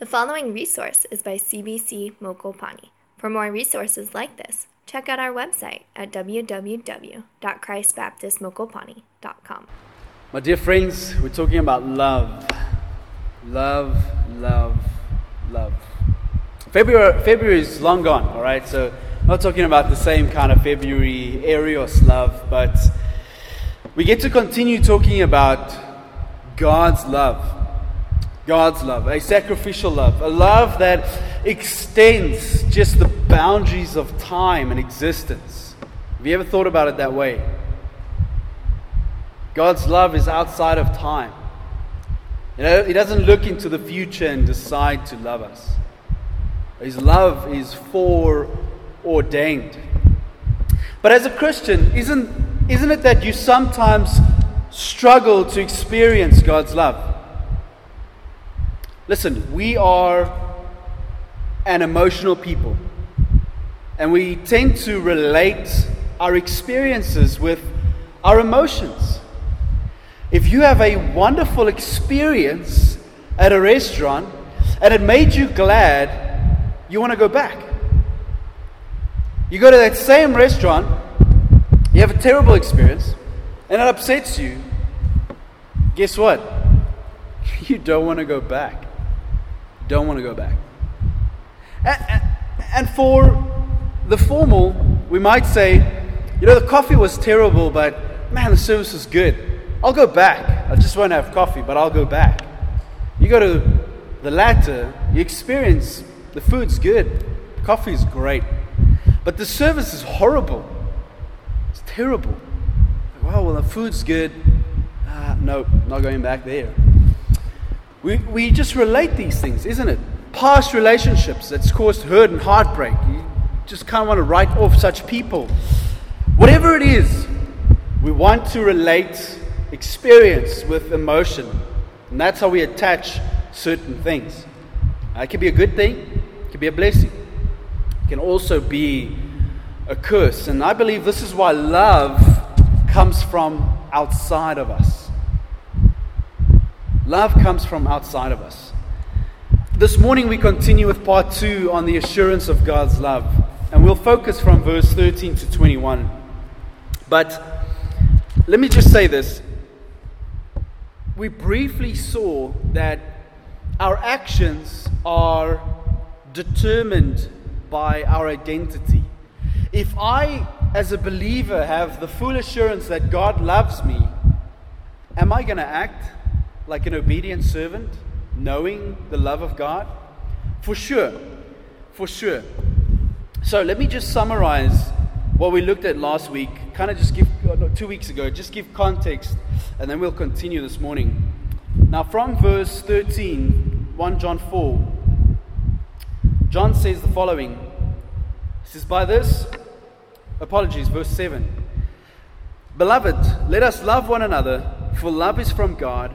The following resource is by CBC Mokopani. For more resources like this, check out our website at www.christbaptistmokopani.com. My dear friends, we're talking about love. Love, love, love. February, February is long gone, all right? So, not talking about the same kind of February Eros love, but we get to continue talking about God's love. God's love, a sacrificial love, a love that extends just the boundaries of time and existence. Have you ever thought about it that way? God's love is outside of time. You know, He doesn't look into the future and decide to love us. His love is foreordained. But as a Christian, isn't, isn't it that you sometimes struggle to experience God's love? Listen, we are an emotional people. And we tend to relate our experiences with our emotions. If you have a wonderful experience at a restaurant and it made you glad, you want to go back. You go to that same restaurant, you have a terrible experience, and it upsets you. Guess what? You don't want to go back don't want to go back. And, and, for the formal, we might say, you know, the coffee was terrible, but man, the service was good. I'll go back. I just won't have coffee, but I'll go back. You go to the latter, you experience the food's good, coffee is great, but the service is horrible. It's terrible. Wow, well, the food's good. Ah, no, not going back there. We, we just relate these things, isn't it? Past relationships that's caused hurt and heartbreak. You just kind of want to write off such people. Whatever it is, we want to relate experience with emotion. And that's how we attach certain things. It can be a good thing, it can be a blessing, it can also be a curse. And I believe this is why love comes from outside of us. Love comes from outside of us. This morning we continue with part two on the assurance of God's love. And we'll focus from verse 13 to 21. But let me just say this. We briefly saw that our actions are determined by our identity. If I, as a believer, have the full assurance that God loves me, am I going to act like an obedient servant, knowing the love of God? For sure. For sure. So let me just summarize what we looked at last week, kind of just give, uh, two weeks ago, just give context, and then we'll continue this morning. Now, from verse 13, 1 John 4, John says the following. He says, By this, apologies, verse 7. Beloved, let us love one another, for love is from God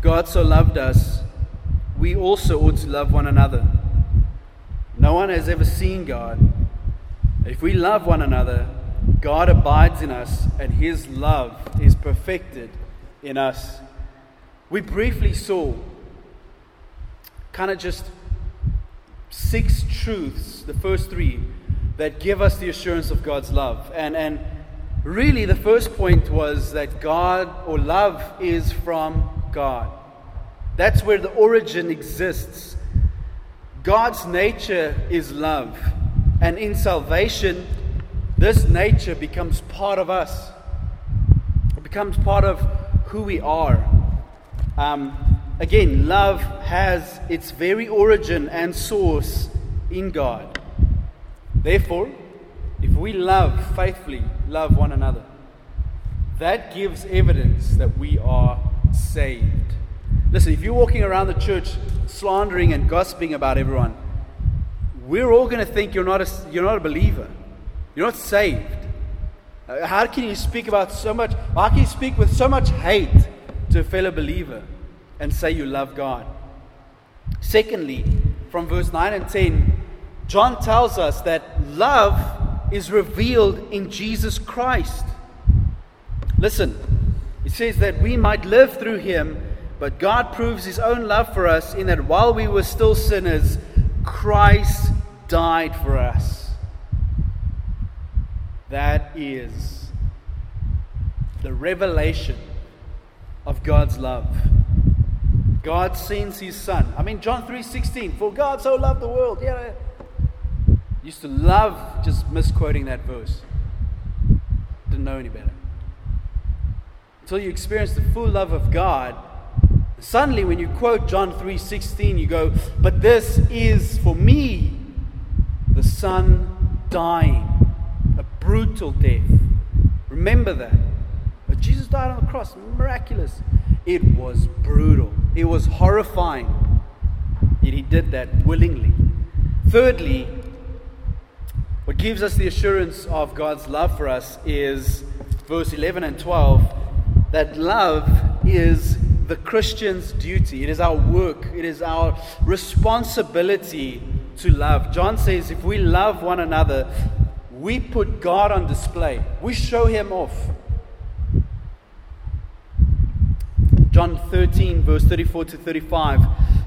God so loved us, we also ought to love one another. No one has ever seen God. If we love one another, God abides in us, and his love is perfected in us. We briefly saw kind of just six truths, the first three, that give us the assurance of God's love. And, and really, the first point was that God or love is from God. That's where the origin exists. God's nature is love. And in salvation, this nature becomes part of us, it becomes part of who we are. Um, again, love has its very origin and source in God. Therefore, if we love faithfully, love one another, that gives evidence that we are saved. Listen, if you're walking around the church slandering and gossiping about everyone, we're all going to think you're not, a, you're not a believer. You're not saved. Uh, how can you speak about so much? How can you speak with so much hate to a fellow believer and say you love God? Secondly, from verse 9 and 10, John tells us that love is revealed in Jesus Christ. Listen, it says that we might live through him, but God proves his own love for us in that while we were still sinners, Christ died for us. That is the revelation of God's love. God sends his son. I mean John 3:16, for God so loved the world. Yeah. Used to love just misquoting that verse. Didn't know any better. Until you experience the full love of God, suddenly when you quote John 3:16, you go, "But this is for me the son dying, a brutal death." Remember that. But Jesus died on the cross, miraculous. It was brutal. It was horrifying. Yet he did that willingly. Thirdly, what gives us the assurance of God's love for us is verse 11 and 12 that love is the Christian's duty. It is our work, it is our responsibility to love. John says if we love one another, we put God on display, we show him off. John 13, verse 34 to 35,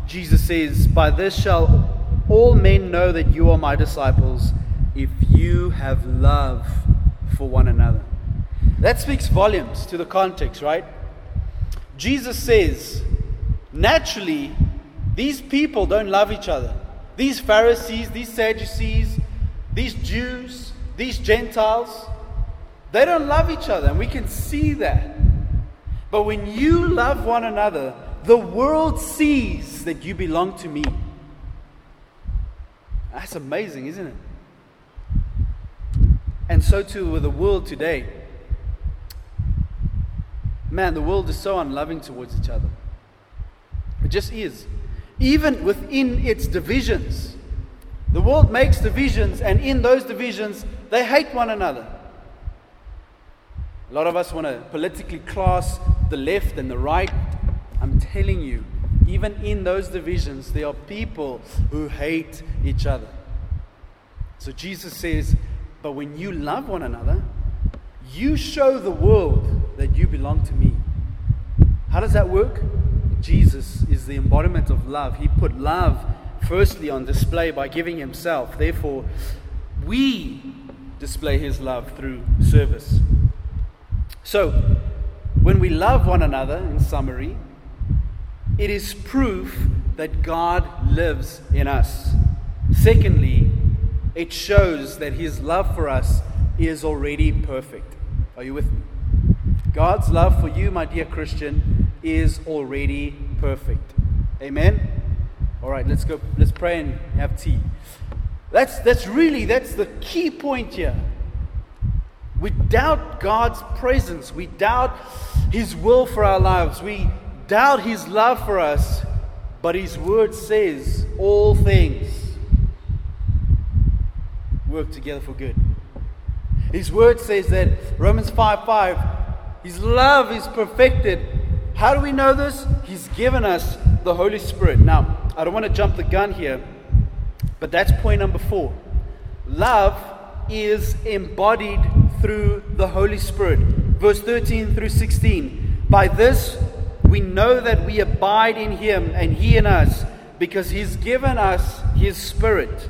Jesus says, By this shall all men know that you are my disciples if you have love for one another. That speaks volumes to the context, right? Jesus says, naturally, these people don't love each other. These Pharisees, these Sadducees, these Jews, these Gentiles, they don't love each other, and we can see that. But when you love one another, the world sees that you belong to me. That's amazing, isn't it? And so too with the world today. Man, the world is so unloving towards each other. It just is. Even within its divisions. The world makes divisions, and in those divisions, they hate one another. A lot of us want to politically class the left and the right. I'm telling you, even in those divisions, there are people who hate each other. So Jesus says, but when you love one another, you show the world that you belong to me. How does that work? Jesus is the embodiment of love. He put love firstly on display by giving himself. Therefore, we display his love through service. So, when we love one another, in summary, it is proof that God lives in us. Secondly, it shows that His love for us is already perfect. Are you with me? God's love for you, my dear Christian, is already perfect. Amen? All right, let's go. Let's pray and have tea. That's, that's really, that's the key point here. We doubt God's presence. We doubt His will for our lives. We doubt His love for us. But His word says all things work together for good. His word says that Romans 5 5, His love is perfected. How do we know this? He's given us the Holy Spirit. Now, I don't want to jump the gun here, but that's point number four. Love is embodied through the Holy Spirit. Verse 13 through 16. By this we know that we abide in Him and He in us, because He's given us His Spirit.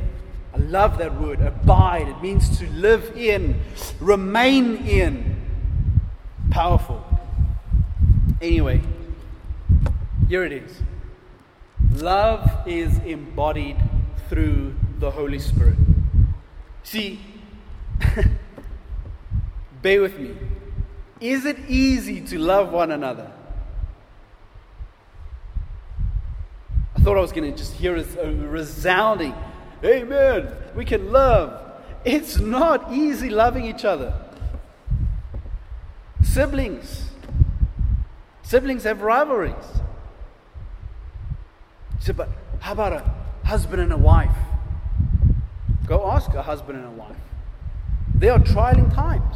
I love that word, abide. It means to live in, remain in. Powerful. Anyway, Here it is. Love is embodied through the Holy Spirit. See, bear with me. Is it easy to love one another? I thought I was going to just hear a resounding, Amen, we can love. It's not easy loving each other. Siblings. Siblings have rivalries. Say, but how about a husband and a wife? Go ask a husband and a wife. They are trialing times.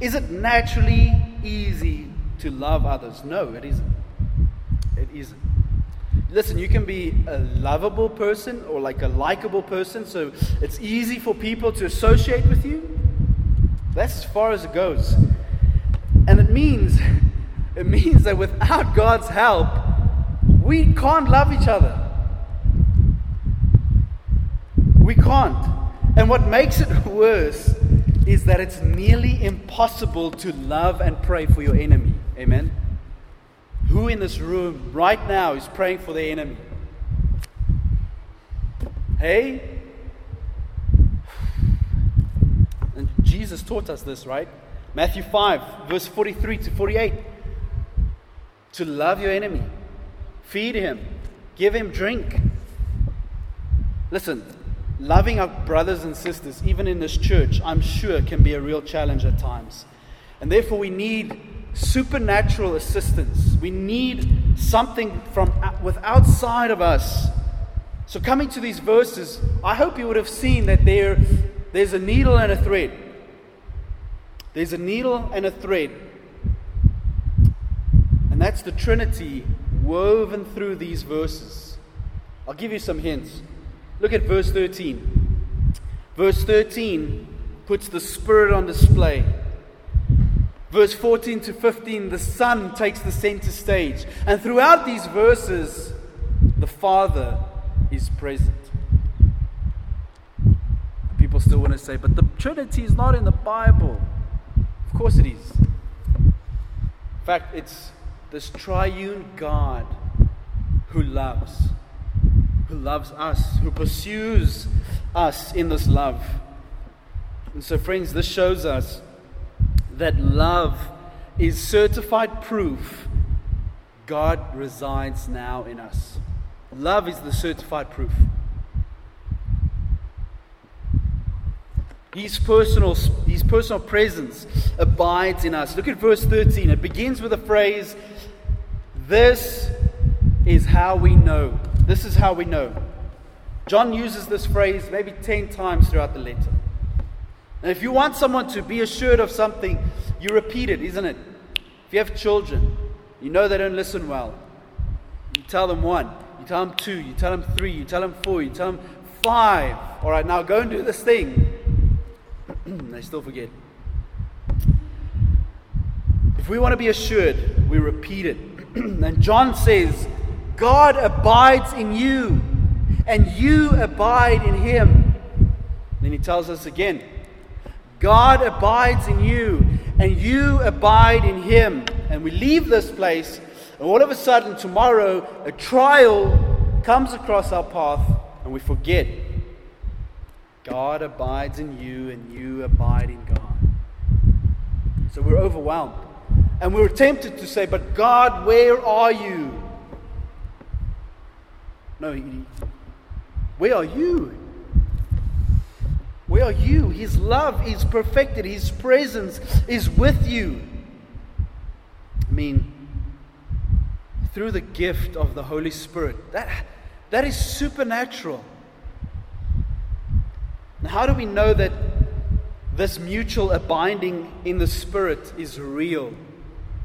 Is it naturally easy to love others? No, it isn't. It isn't. Listen, you can be a lovable person or like a likable person, so it's easy for people to associate with you. That's as far as it goes. And it means it means that without God's help, we can't love each other. We can't. And what makes it worse is that it's nearly impossible to love and pray for your enemy. Amen. Who in this room right now is praying for their enemy? Hey? And Jesus taught us this, right? Matthew 5, verse 43 to 48. To love your enemy, feed him, give him drink. Listen, loving our brothers and sisters, even in this church, I'm sure can be a real challenge at times. And therefore, we need supernatural assistance. We need something from with outside of us. So coming to these verses, I hope you would have seen that there, there's a needle and a thread. There's a needle and a thread. And that's the Trinity woven through these verses. I'll give you some hints. Look at verse 13. Verse 13 puts the Spirit on display. Verse 14 to 15, the Son takes the center stage. And throughout these verses, the Father is present. People still want to say, but the Trinity is not in the Bible. Of course it is. In fact, it's this triune God who loves, who loves us, who pursues us in this love. And so, friends, this shows us that love is certified proof God resides now in us. Love is the certified proof. His personal, his personal presence abides in us. Look at verse 13. It begins with the phrase, This is how we know. This is how we know. John uses this phrase maybe 10 times throughout the letter. And if you want someone to be assured of something, you repeat it, isn't it? If you have children, you know they don't listen well. You tell them one, you tell them two, you tell them three, you tell them four, you tell them five. All right, now go and do this thing. they still forget. If we want to be assured, we repeat it. and John says, God abides in you, and you abide in him. Then he tells us again, God abides in you, and you abide in him. And we leave this place, and all of a sudden, tomorrow, a trial comes across our path, and we forget. God abides in you, and you abide in God. So we're overwhelmed. And we're tempted to say, But God, where are you? No, where are you? Where are you? His love is perfected, His presence is with you. I mean, through the gift of the Holy Spirit. That, that is supernatural. Now, how do we know that this mutual abiding in the Spirit is real?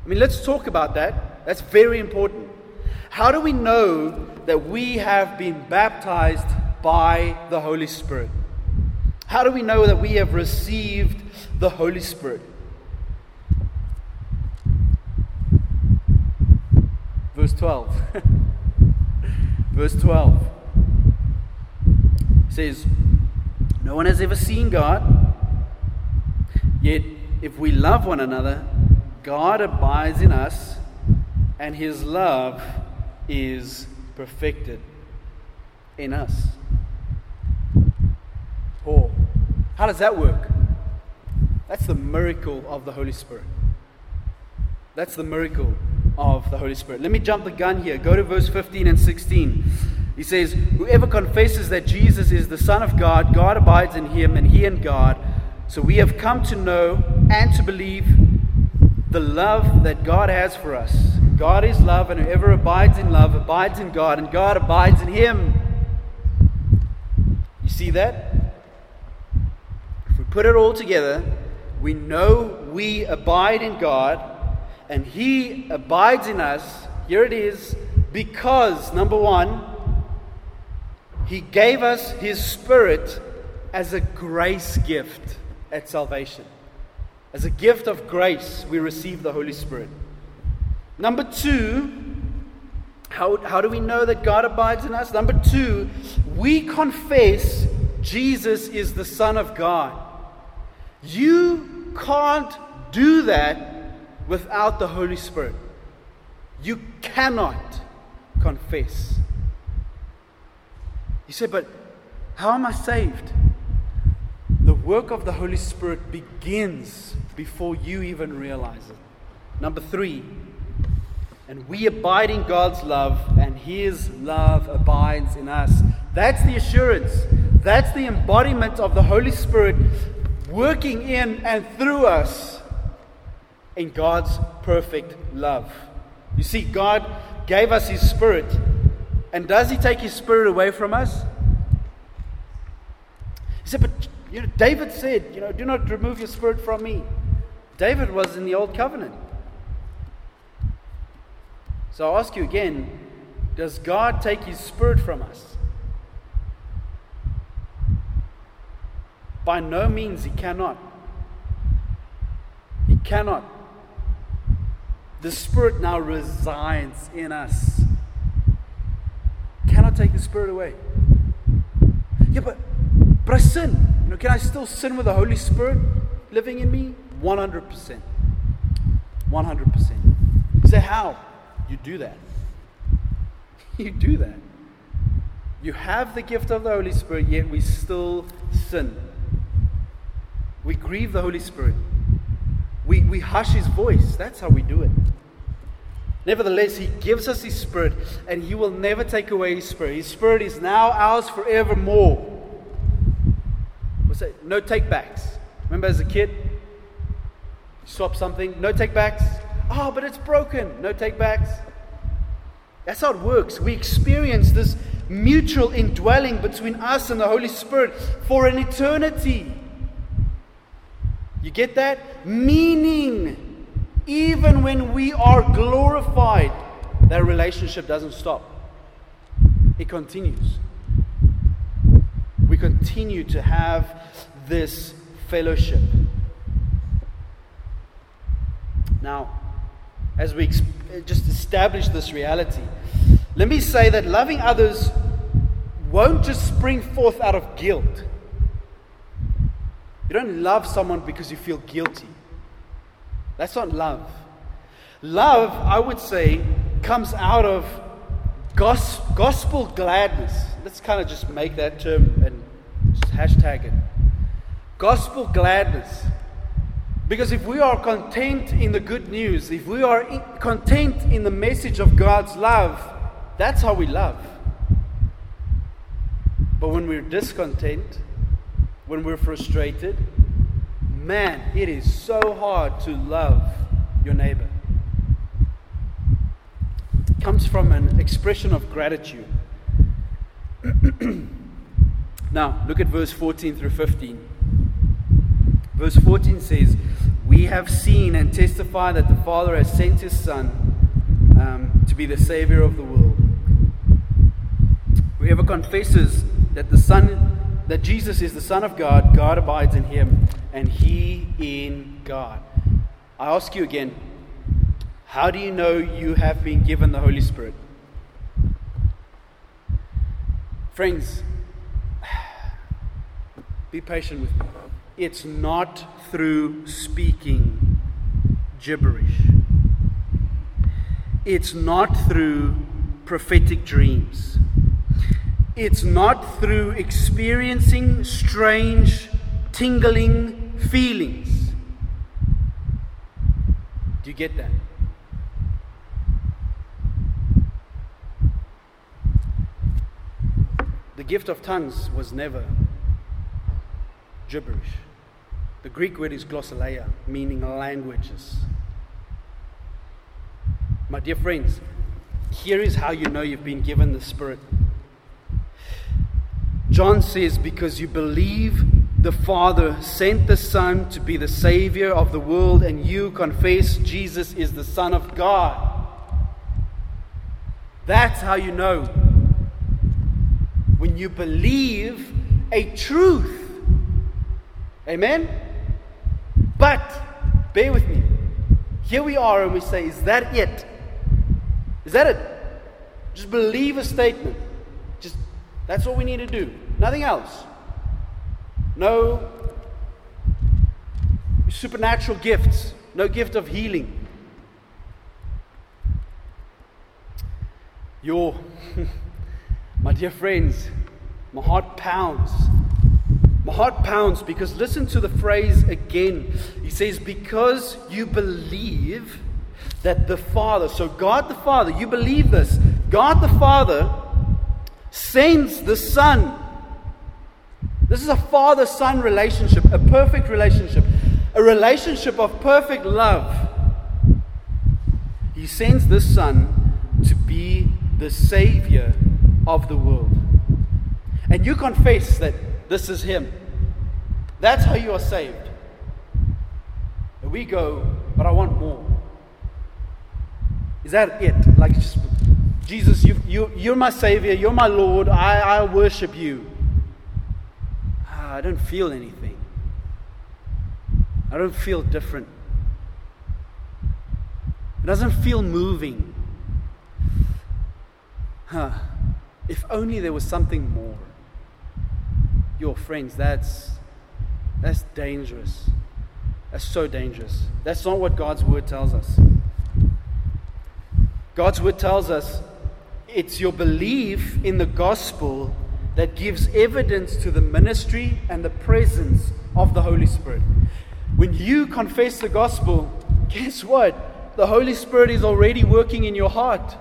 I mean, let's talk about that. That's very important. How do we know that we have been baptized by the Holy Spirit? How do we know that we have received the Holy Spirit? Verse 12. Verse 12 says, No one has ever seen God, yet if we love one another, God abides in us, and his love is perfected in us. Paul, how does that work? That's the miracle of the Holy Spirit. That's the miracle of the Holy Spirit. Let me jump the gun here. Go to verse 15 and 16. He says, Whoever confesses that Jesus is the Son of God, God abides in him, and he in God. So we have come to know and to believe the love that God has for us. God is love, and whoever abides in love abides in God, and God abides in him. You see that? Put it all together, we know we abide in God and He abides in us. Here it is because, number one, He gave us His Spirit as a grace gift at salvation. As a gift of grace, we receive the Holy Spirit. Number two, how, how do we know that God abides in us? Number two, we confess Jesus is the Son of God. You can't do that without the Holy Spirit. You cannot confess. You say, but how am I saved? The work of the Holy Spirit begins before you even realize it. Number three, and we abide in God's love, and His love abides in us. That's the assurance. That's the embodiment of the Holy Spirit working in and through us in God's perfect love. You see, God gave us His Spirit. And does He take His Spirit away from us? He said, but you know, David said, you know, do not remove your spirit from me. David was in the old covenant. So I ask you again, does God take his spirit from us? By no means he cannot. He cannot. The Spirit now resides in us. Cannot take the Spirit away. Yeah, but but I sin. You know, can I still sin with the Holy Spirit living in me? 100%. 100%. You say, how? You do that. You do that. You have the gift of the Holy Spirit, yet we still sin. We grieve the Holy Spirit. We, we hush his voice. That's how we do it. Nevertheless, he gives us his spirit, and he will never take away his spirit. His spirit is now ours forevermore. What's that? No take backs. Remember as a kid? You swap something, no take backs. Oh, but it's broken. No take backs. That's how it works. We experience this mutual indwelling between us and the Holy Spirit for an eternity. You get that? Meaning, even when we are glorified, that relationship doesn't stop, it continues. We continue to have this fellowship. Now, as we just establish this reality, let me say that loving others won't just spring forth out of guilt. You don't love someone because you feel guilty. That's not love. Love, I would say, comes out of gospel gladness. Let's kind of just make that term and just hashtag it. Gospel gladness. Because if we are content in the good news, if we are content in the message of God's love, that's how we love. But when we're discontent, when we're frustrated, man, it is so hard to love your neighbor. It comes from an expression of gratitude. now, look at verse 14 through 15. Verse 14 says, We have seen and testify that the Father has sent his Son um, to be the Savior of the world. Whoever confesses that the Son that Jesus is the Son of God, God abides in him, and he in God. I ask you again, how do you know you have been given the Holy Spirit? Friends, be patient with me. It's not through speaking gibberish. it's not through prophetic dreams. It's not through experiencing strange, tingling feelings. Do you get that? The gift of tongues was never gibberish. The Greek word is glossolalia, meaning languages. My dear friends, here is how you know you've been given the Spirit. John says, Because you believe the Father sent the Son to be the Savior of the world, and you confess Jesus is the Son of God. That's how you know. When you believe a truth. Amen? But, bear with me. Here we are, and we say, Is that it? Is that it? Just believe a statement. Just that's all we need to do. Nothing else. No supernatural gifts, no gift of healing. Your my dear friends, my heart pounds my heart pounds because listen to the phrase again. He says, Because you believe that the Father, so God the Father, you believe this, God the Father sends the Son. This is a father son relationship, a perfect relationship, a relationship of perfect love. He sends this Son to be the Savior of the world. And you confess that this is Him. That's how you are saved. And we go, but I want more. Is that it? Like, Jesus, you, you, you're my Savior, you're my Lord, I, I worship you. I don't feel anything. I don't feel different. It doesn't feel moving. Huh. If only there was something more your friends, that's, that's dangerous. That's so dangerous. That's not what God's word tells us. God's word tells us it's your belief in the gospel that gives evidence to the ministry and the presence of the Holy Spirit. When you confess the gospel, guess what? The Holy Spirit is already working in your heart.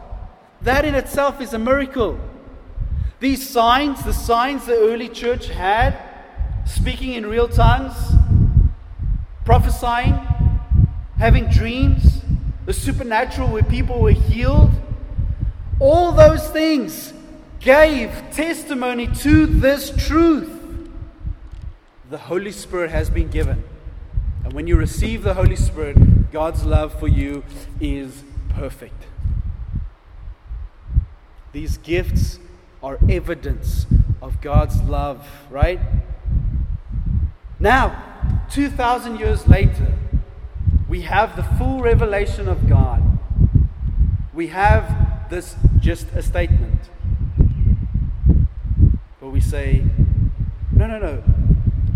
That in itself is a miracle. These signs, the signs the early church had, speaking in real tongues, prophesying, having dreams, the supernatural where people were healed, all those things gave testimony to this truth. The Holy Spirit has been given. And when you receive the Holy Spirit, God's love for you is perfect. These gifts are evidence of God's love, right? Now, 2,000 years later, we have the full revelation of God. We have this just a statement where we say, no, no, no.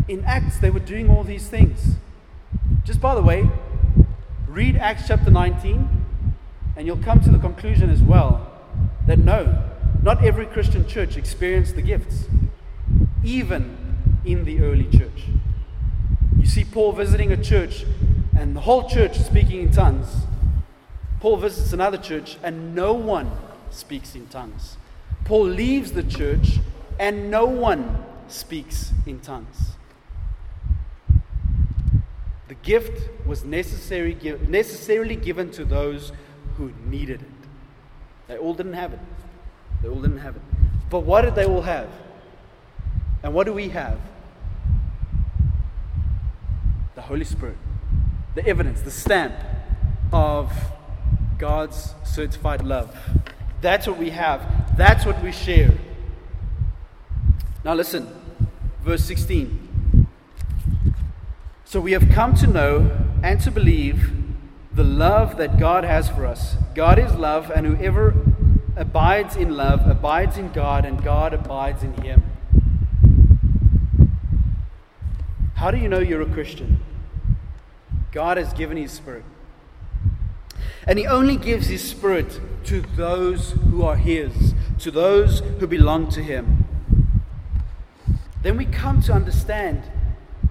In Acts, they were doing all these things. Just by the way, read Acts chapter 19, and you'll come to the conclusion as well that no, not every Christian church experienced the gifts, even in the early church. You see Paul visiting a church, and the whole church speaking in tongues. Paul visits another church, and no one speaks in tongues. Paul leaves the church, and no one speaks in tongues. The gift was necessary, necessarily given to those who needed it. They all didn't have it. They all didn't have it. But what did they all have? And what do we have? The Holy Spirit, the evidence, the stamp of God's certified love. That's what we have. That's what we share. Now, listen, verse 16. So we have come to know and to believe the love that God has for us. God is love, and whoever abides in love abides in God, and God abides in him. How do you know you're a Christian? God has given His Spirit. And He only gives His Spirit to those who are His, to those who belong to Him. Then we come to understand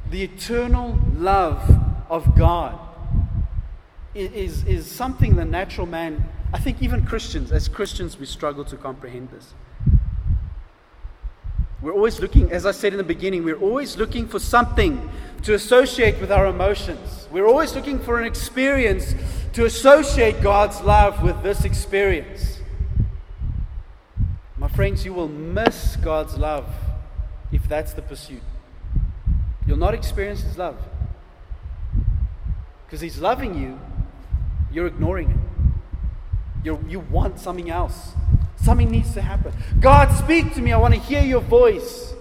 the eternal love of God is, is something the natural man, I think even Christians, as Christians, we struggle to comprehend this. We're always looking, as I said in the beginning, we're always looking for something to associate with our emotions. We're always looking for an experience to associate God's love with this experience. My friends, you will miss God's love if that's the pursuit. You'll not experience His love. Because He's loving you, you're ignoring it. you you want something else. Something needs to happen. God, speak to me. I want to hear your voice.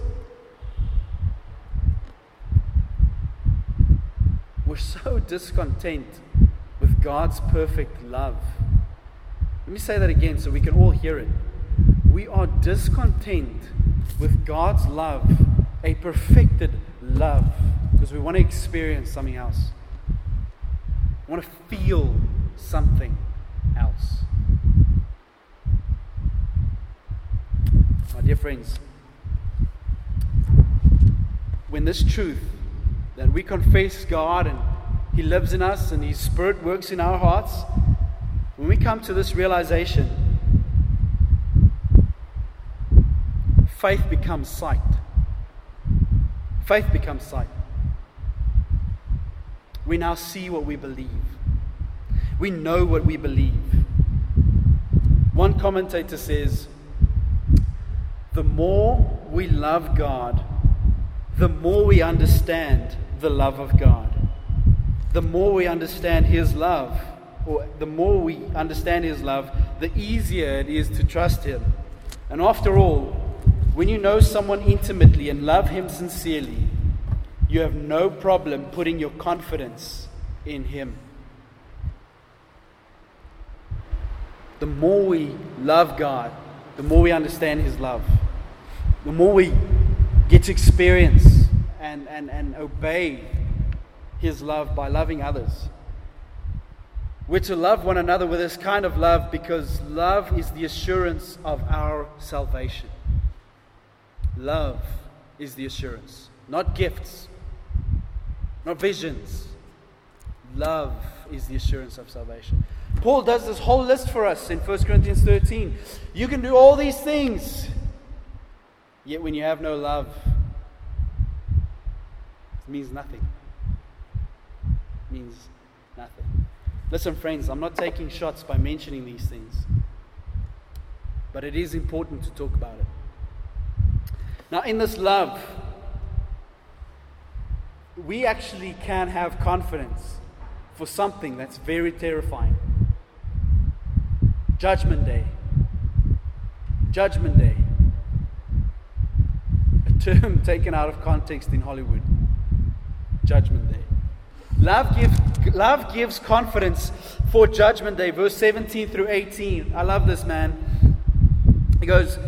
We're so discontent with God's perfect love. Let me say that again so we can all hear it. We are discontent with God's love, a perfected love, because we want to experience something else. We want to feel something else. My dear friends, when this truth that we confess God and He lives in us and His Spirit works in our hearts, when we come to this realization, faith becomes sight. Faith becomes sight. We now see what we believe. We know what we believe. One commentator says, the more we love God, the more we understand the love of God. The more we understand His love, or the more we understand His love, the easier it is to trust Him. And after all, when you know someone intimately and love Him sincerely, you have no problem putting your confidence in Him. The more we love God, the more we understand His love, the more we get to experience and, and, and obey His love by loving others. We're to love one another with this kind of love because love is the assurance of our salvation. Love is the assurance, not gifts, not visions. Love is the assurance of salvation. Paul does this whole list for us in 1 Corinthians 13. You can do all these things, yet when you have no love, it means nothing. It means nothing. Listen, friends, I'm not taking shots by mentioning these things, but it is important to talk about it. Now, in this love, we actually can have confidence for something that's very terrifying. Judgment Day. Judgment Day. A term taken out of context in Hollywood. Judgment Day. Love gives, love gives confidence for Judgment Day. Verse 17 through 18. I love this, man. He goes,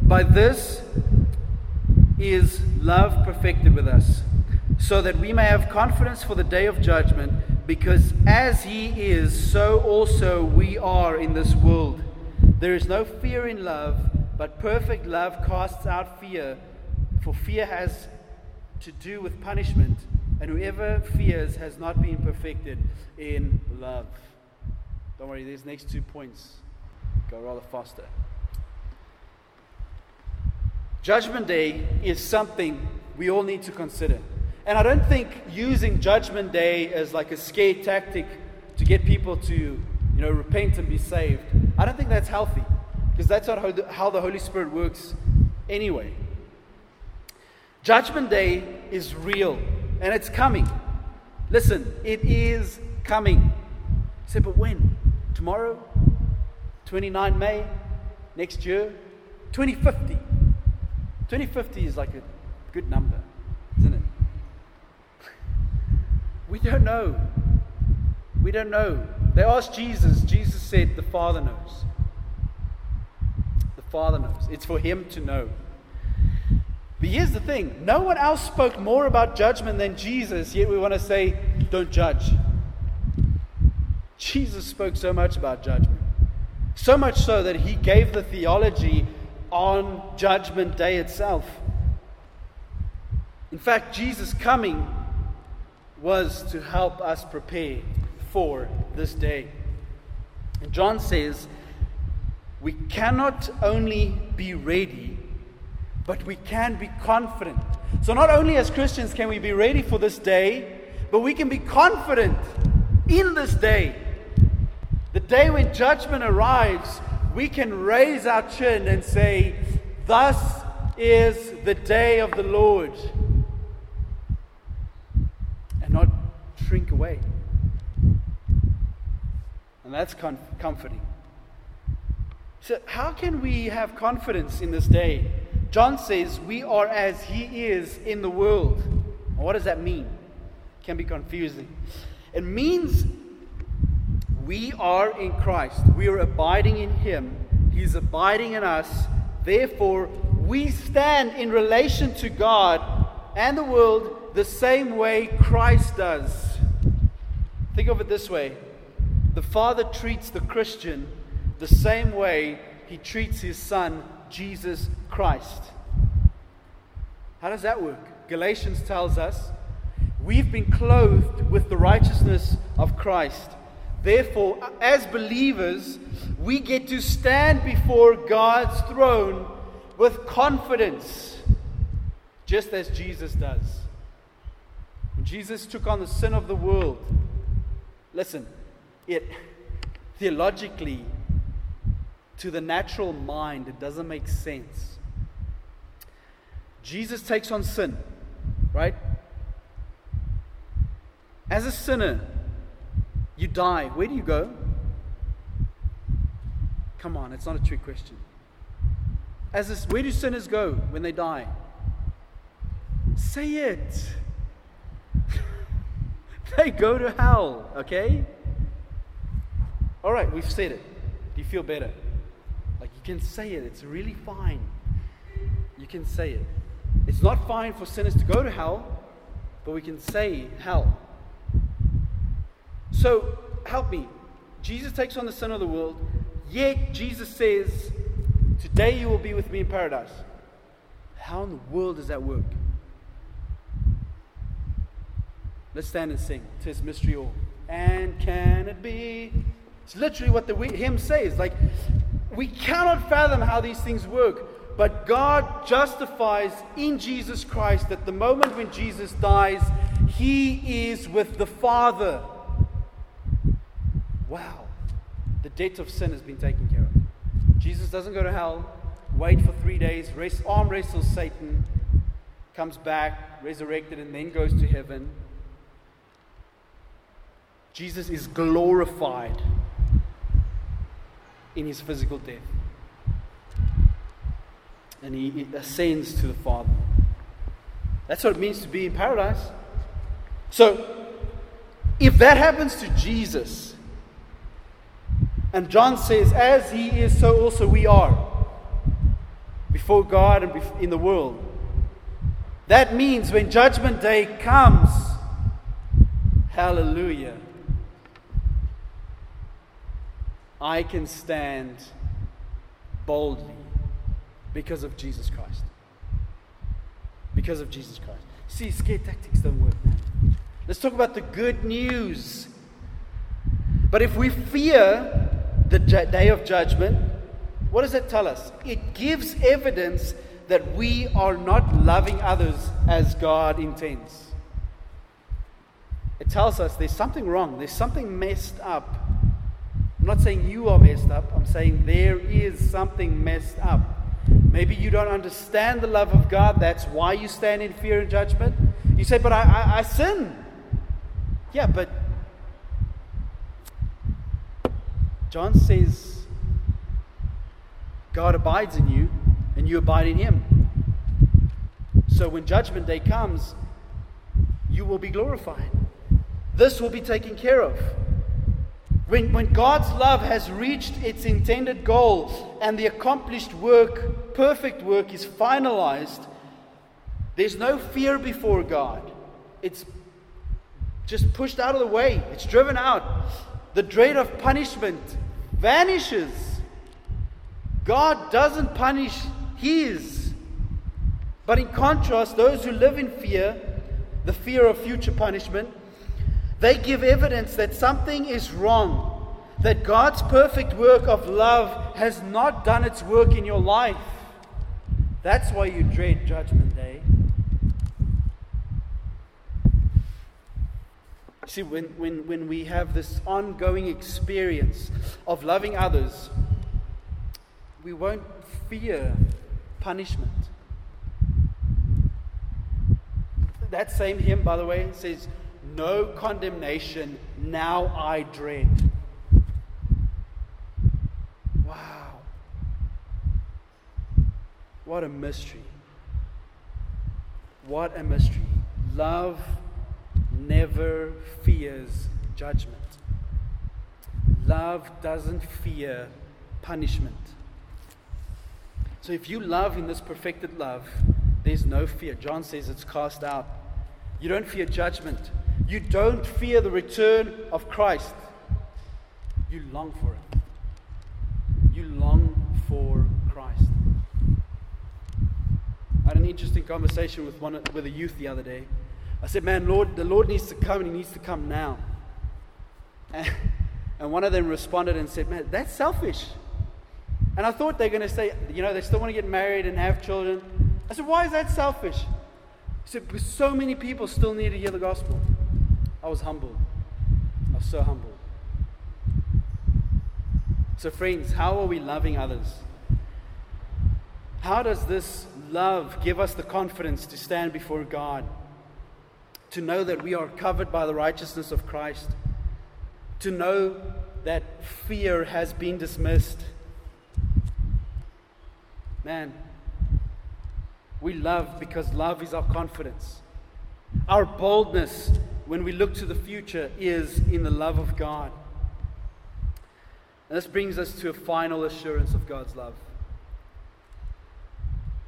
By this is love perfected with us so that we may have confidence for the day of judgment, because as He is, so also we are in this world. There is no fear in love, but perfect love casts out fear, for fear has to do with punishment, and whoever fears has not been perfected in love. Don't worry, these next two points go rather faster. Judgment Day is something we all need to consider. And I don't think using Judgment Day as like a scare tactic to get people to, you know, repent and be saved, I don't think that's healthy because that's not how the, Holy Spirit works anyway. Judgment Day is real and it's coming. Listen, it is coming. You say, but when? Tomorrow? 29 May? Next year? 2050? 2050 is like a good number, isn't it? We don't know. We don't know. They asked Jesus. Jesus said, The Father knows. The Father knows. It's for Him to know. But here's the thing no one else spoke more about judgment than Jesus, yet we want to say, Don't judge. Jesus spoke so much about judgment. So much so that he gave the theology on Judgment Day itself. In fact, Jesus' coming was to help us prepare for this day. And John says, we cannot only be ready, but we can be confident. So, not only as Christians can we be ready for this day, but we can be confident in this day. The day when judgment arrives, we can raise our chin and say, Thus is the day of the Lord. And not shrink away. And that's com- comforting. So, how can we have confidence in this day? John says, We are as He is in the world. What does that mean? It can be confusing. It means we are in Christ, we are abiding in Him, He's abiding in us. Therefore, we stand in relation to God and the world the same way Christ does. Think of it this way the Father treats the Christian the same way he treats his son, Jesus Christ. How does that work? Galatians tells us we've been clothed with the righteousness of Christ. Therefore, as believers, we get to stand before God's throne with confidence, just as Jesus does. When Jesus took on the sin of the world, listen, it theologically to the natural mind, it doesn't make sense. Jesus takes on sin, right? As a sinner, you die. Where do you go? Come on, it's not a trick question. As a, where do sinners go when they die? Say it. they go to hell, okay? All right, we've said it. Do you feel better? Like you can say it. It's really fine. You can say it. It's not fine for sinners to go to hell, but we can say hell. So, help me. Jesus takes on the sin of the world, yet Jesus says, Today you will be with me in paradise. How in the world does that work? Let's stand and sing to his mystery all. And can it be? It's literally what the hymn says. Like, we cannot fathom how these things work, but God justifies in Jesus Christ that the moment when Jesus dies, he is with the Father. Wow. The debt of sin has been taken care of. Jesus doesn't go to hell, wait for three days, rest, arm wrestles Satan, comes back, resurrected, and then goes to heaven. Jesus is glorified in his physical death. And he ascends to the Father. That's what it means to be in paradise. So, if that happens to Jesus, and John says, as he is, so also we are before God and in the world. That means when Judgment Day comes, hallelujah, I can stand boldly because of Jesus Christ. Because of Jesus Christ. See, scare tactics don't work, man. Let's talk about the good news. But if we fear the day of judgment, what does it tell us? It gives evidence that we are not loving others as God intends. It tells us there's something wrong, there's something messed up I'm not saying you are messed up, I'm saying there is something messed up. Maybe you don't understand the love of God, that's why you stand in fear and judgment. You say, But I, I, I sin. Yeah, but John says God abides in you and you abide in him. So when judgment day comes, you will be glorified. This will be taken care of. When, when God's love has reached its intended goal and the accomplished work, perfect work, is finalized, there's no fear before God. It's just pushed out of the way, it's driven out. the dread of punishment vanishes. God doesn't punish his. But in contrast, those who live in fear, the fear of future punishment, they give evidence that something is wrong, that God's perfect work of love has not done its work in your life. That's why you dread Judgment Day. See, when, when, when we have this ongoing experience of loving others, we won't fear punishment. That same hymn, by the way, says, No condemnation, now I dread. Wow. What a mystery. What a mystery. Love never fears judgment. Love doesn't fear punishment. So if you love in this perfected love, there's no fear. John says it's cast out. You don't fear judgment. You don't fear the return of Christ. You long for it. You long for Christ. I had an interesting conversation with one with a youth the other day. I said, Man, Lord, the Lord needs to come and He needs to come now. And, one of them responded and said, Man, that's selfish. And I thought they're going to say, you know, they still want to get married and have children. I said, Why is that selfish? He said, Because so many people still need to hear the gospel. I was humbled. I was so humbled. So, friends, how are we loving others? How does this love give us the confidence to stand before God? To know that we are covered by the righteousness of Christ, to know that fear has been dismissed. Man, we love because love is our confidence. Our boldness when we look to the future is in the love of God. And this brings us to a final assurance of God's love.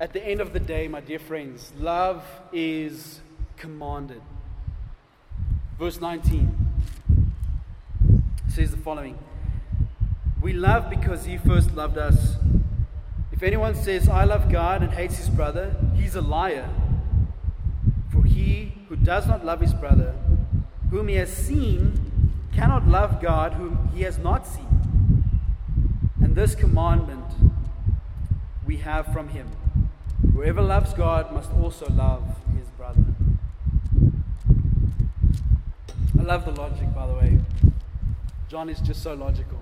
At the end of the day, my dear friends, love is commanded. Verse 19 says the following We love because he first loved us. If anyone says, I love God and hates his brother, he's a liar. For he who does not love his brother, whom he has seen, cannot love God whom he has not seen. And this commandment we have from him Whoever loves God must also love his brother. I love the logic, by the way. John is just so logical.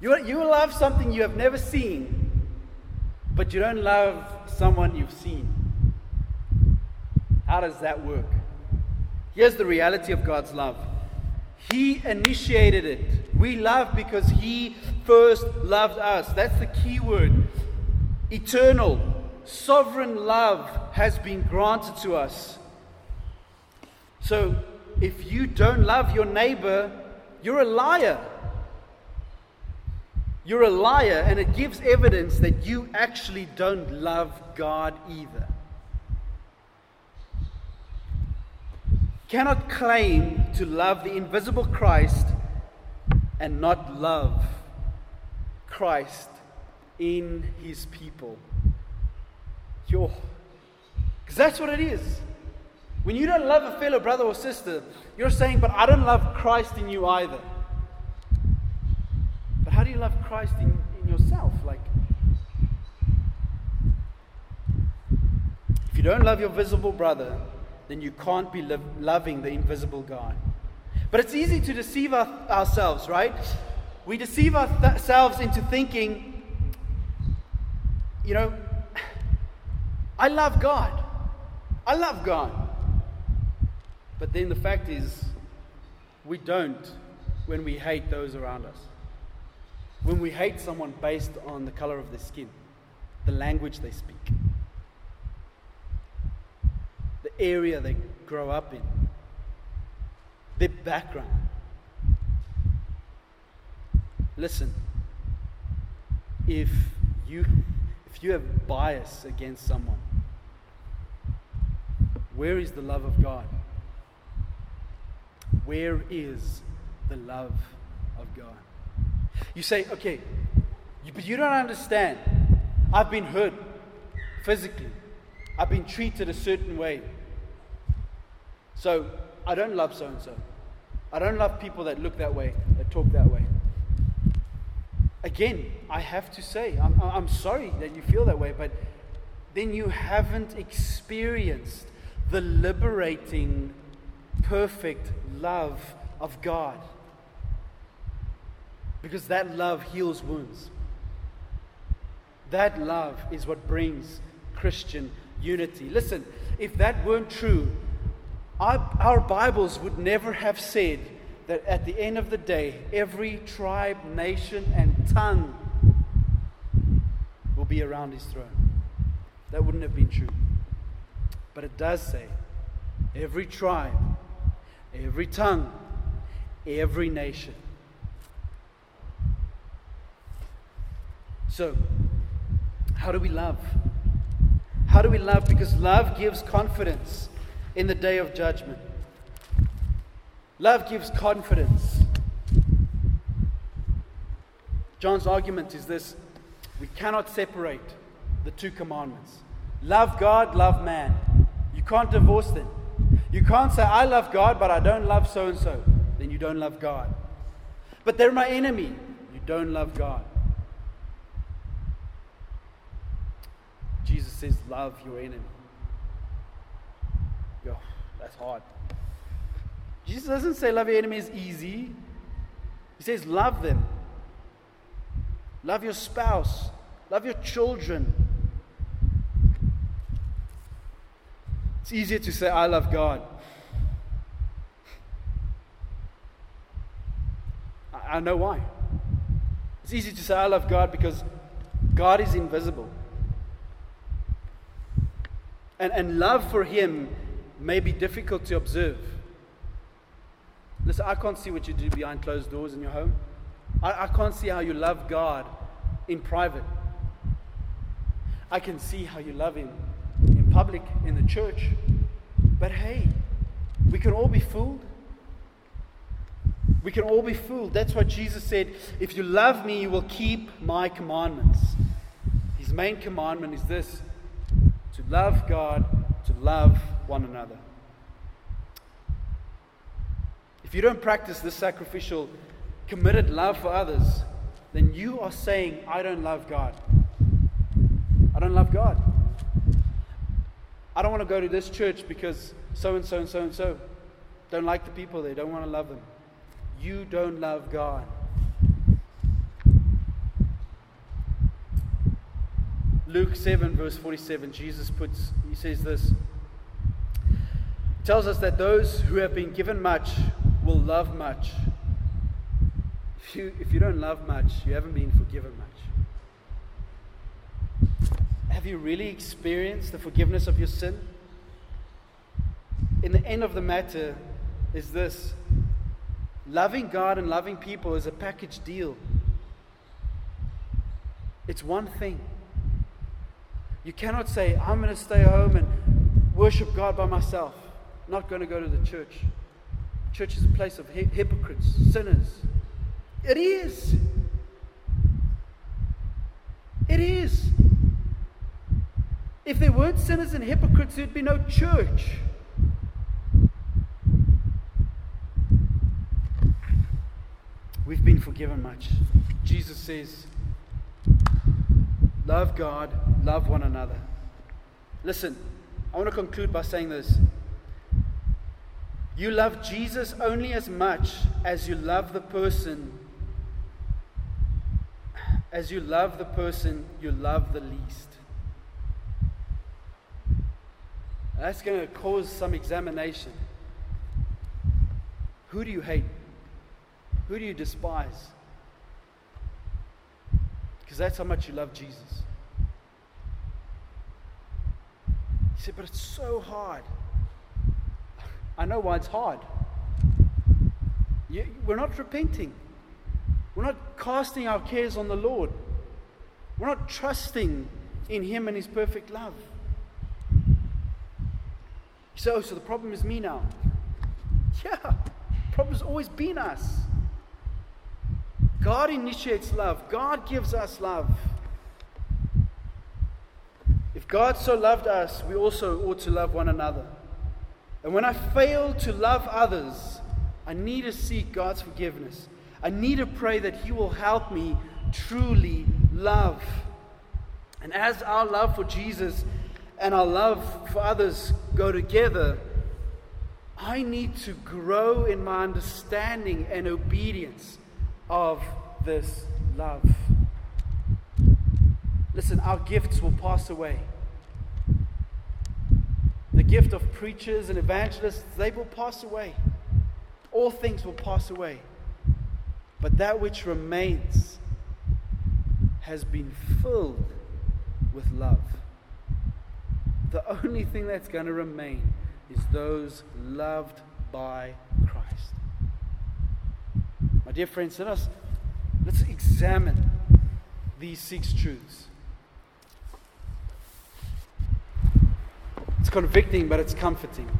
You, you love something you have never seen, but you don't love someone you've seen. How does that work? Here's the reality of God's love He initiated it. We love because He first loved us. That's the key word. Eternal, sovereign love has been granted to us. So if you don't love your neighbor, you're a liar. You're a liar, and it gives evidence that you actually don't love God either. Cannot claim to love the invisible Christ and not love Christ in his people. Because that's what it is. When you don't love a fellow brother or sister, you're saying, But I don't love Christ in you either. But how do you love Christ in, in yourself? Like, if you don't love your visible brother, then you can't be lo- loving the invisible God. But it's easy to deceive our, ourselves, right? We deceive ourselves into thinking, you know, I love God. I love God. But then the fact is, we don't when we hate those around us. When we hate someone based on the color of their skin, the language they speak, the area they grow up in, their background. Listen, if you if you have bias against someone, where is the love of God? Where is the love of God. You say, okay, but you don't understand. I've been hurt physically, I've been treated a certain way. So I don't love so and so. I don't love people that look that way, that talk that way. Again, I have to say, I'm, I'm sorry that you feel that way, but then you haven't experienced the liberating, perfect love of God. Because that love heals wounds. That love is what brings Christian unity. Listen, if that weren't true, our, our Bibles would never have said that at the end of the day, every tribe, nation, and tongue will be around his throne. That wouldn't have been true. But it does say every tribe, every tongue, every nation. So, how do we love? How do we love? Because love gives confidence in the day of judgment. Love gives confidence. John's argument is this we cannot separate the two commandments love God, love man. You can't divorce them. You can't say, I love God, but I don't love so and so. Then you don't love God. But they're my enemy. You don't love God. Jesus says, Love your enemy. Yo, that's hard. Jesus doesn't say love your enemies is easy. He says love them. Love your spouse. Love your children. It's easier to say, I love God. I, know why. It's easy to say, I love God because God is invisible. And, and love for Him may be difficult to observe. Listen, I can't see what you do behind closed doors in your home. I, I can't see how you love God in private. I can see how you love Him public, in the church. But hey, we can all be fooled. We can all be fooled. That's what Jesus said. If you love me, you will keep my commandments. His main commandment is this to love God, to love one another. If you don't practice this sacrificial, committed love for others, then you are saying, I don't love God. I don't love God. I don't want to go to this church because so and so and so and so don't like the people there, don't want to love them. You don't love God. Luke 7, verse 47, Jesus puts, he says this. Tells us that those who have been given much will love much. If you, if you don't love much, you haven't been forgiven much. Have you really experienced the forgiveness of your sin? In the end of the matter is this loving God and loving people is a package deal. It's one thing. You cannot say, I'm going to stay home and worship God by myself, not going to go to the church. Church is a place of hypocrites, sinners. It is. It is. If there weren't sinners and hypocrites, there'd be no church. We've been forgiven much. Jesus says, Love God, love one another. Listen, I want to conclude by saying this. You love Jesus only as much as you love the person. As you love the person you love the least. That's going to cause some examination. Who do you hate? Who do you despise? Because that's how much you love Jesus. You said, but it's so hard. I know why it's hard. We're not repenting. We're not casting our cares on the Lord. We're not trusting in Him and His perfect love. So, oh, so the problem is me now. Yeah, problem's always been us. God initiates love, God gives us love. If God so loved us, we also ought to love one another. And when I fail to love others, I need to seek God's forgiveness. I need to pray that He will help me truly love. And as our love for Jesus and our love for others go together, I need to grow in my understanding and obedience of this love. Listen, our gifts will pass away. The gift of preachers and evangelists, they will pass away. All things will pass away. But that which remains has been filled with love. The only thing that's going to remain is those loved by Christ. My dear friends, let us let's examine these six truths. It's convicting, but it's comforting.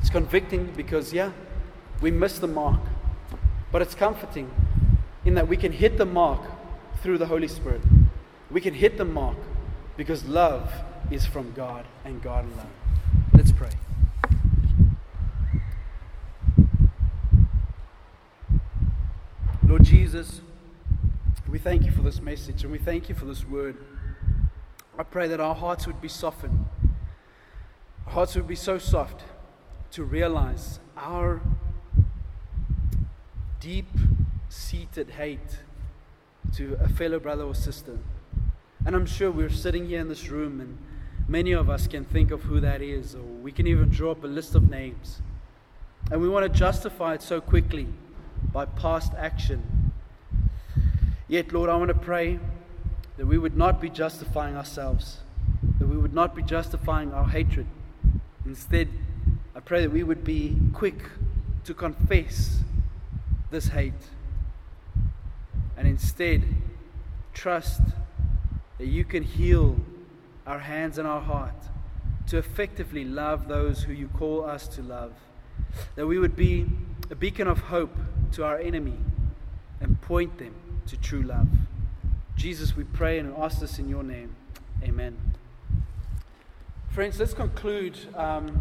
It's convicting because, yeah, we miss the mark. But it's comforting in that we can hit the mark through the Holy Spirit. We can hit the mark because love is from God and God alone. Let's pray. Lord Jesus, we thank you for this message and we thank you for this word. I pray that our hearts would be softened. Our hearts would be so soft to realize our deep seated hate to a fellow brother or sister. And I'm sure we're sitting here in this room, and many of us can think of who that is, or we can even draw up a list of names. And we want to justify it so quickly by past action. Yet, Lord, I want to pray that we would not be justifying ourselves, that we would not be justifying our hatred. Instead, I pray that we would be quick to confess this hate and instead trust that you can heal our hands and our heart to effectively love those who you call us to love. That we would be a beacon of hope to our enemy and point them to true love. Jesus, we pray and ask this in your name. Amen. Friends, let's conclude. Um,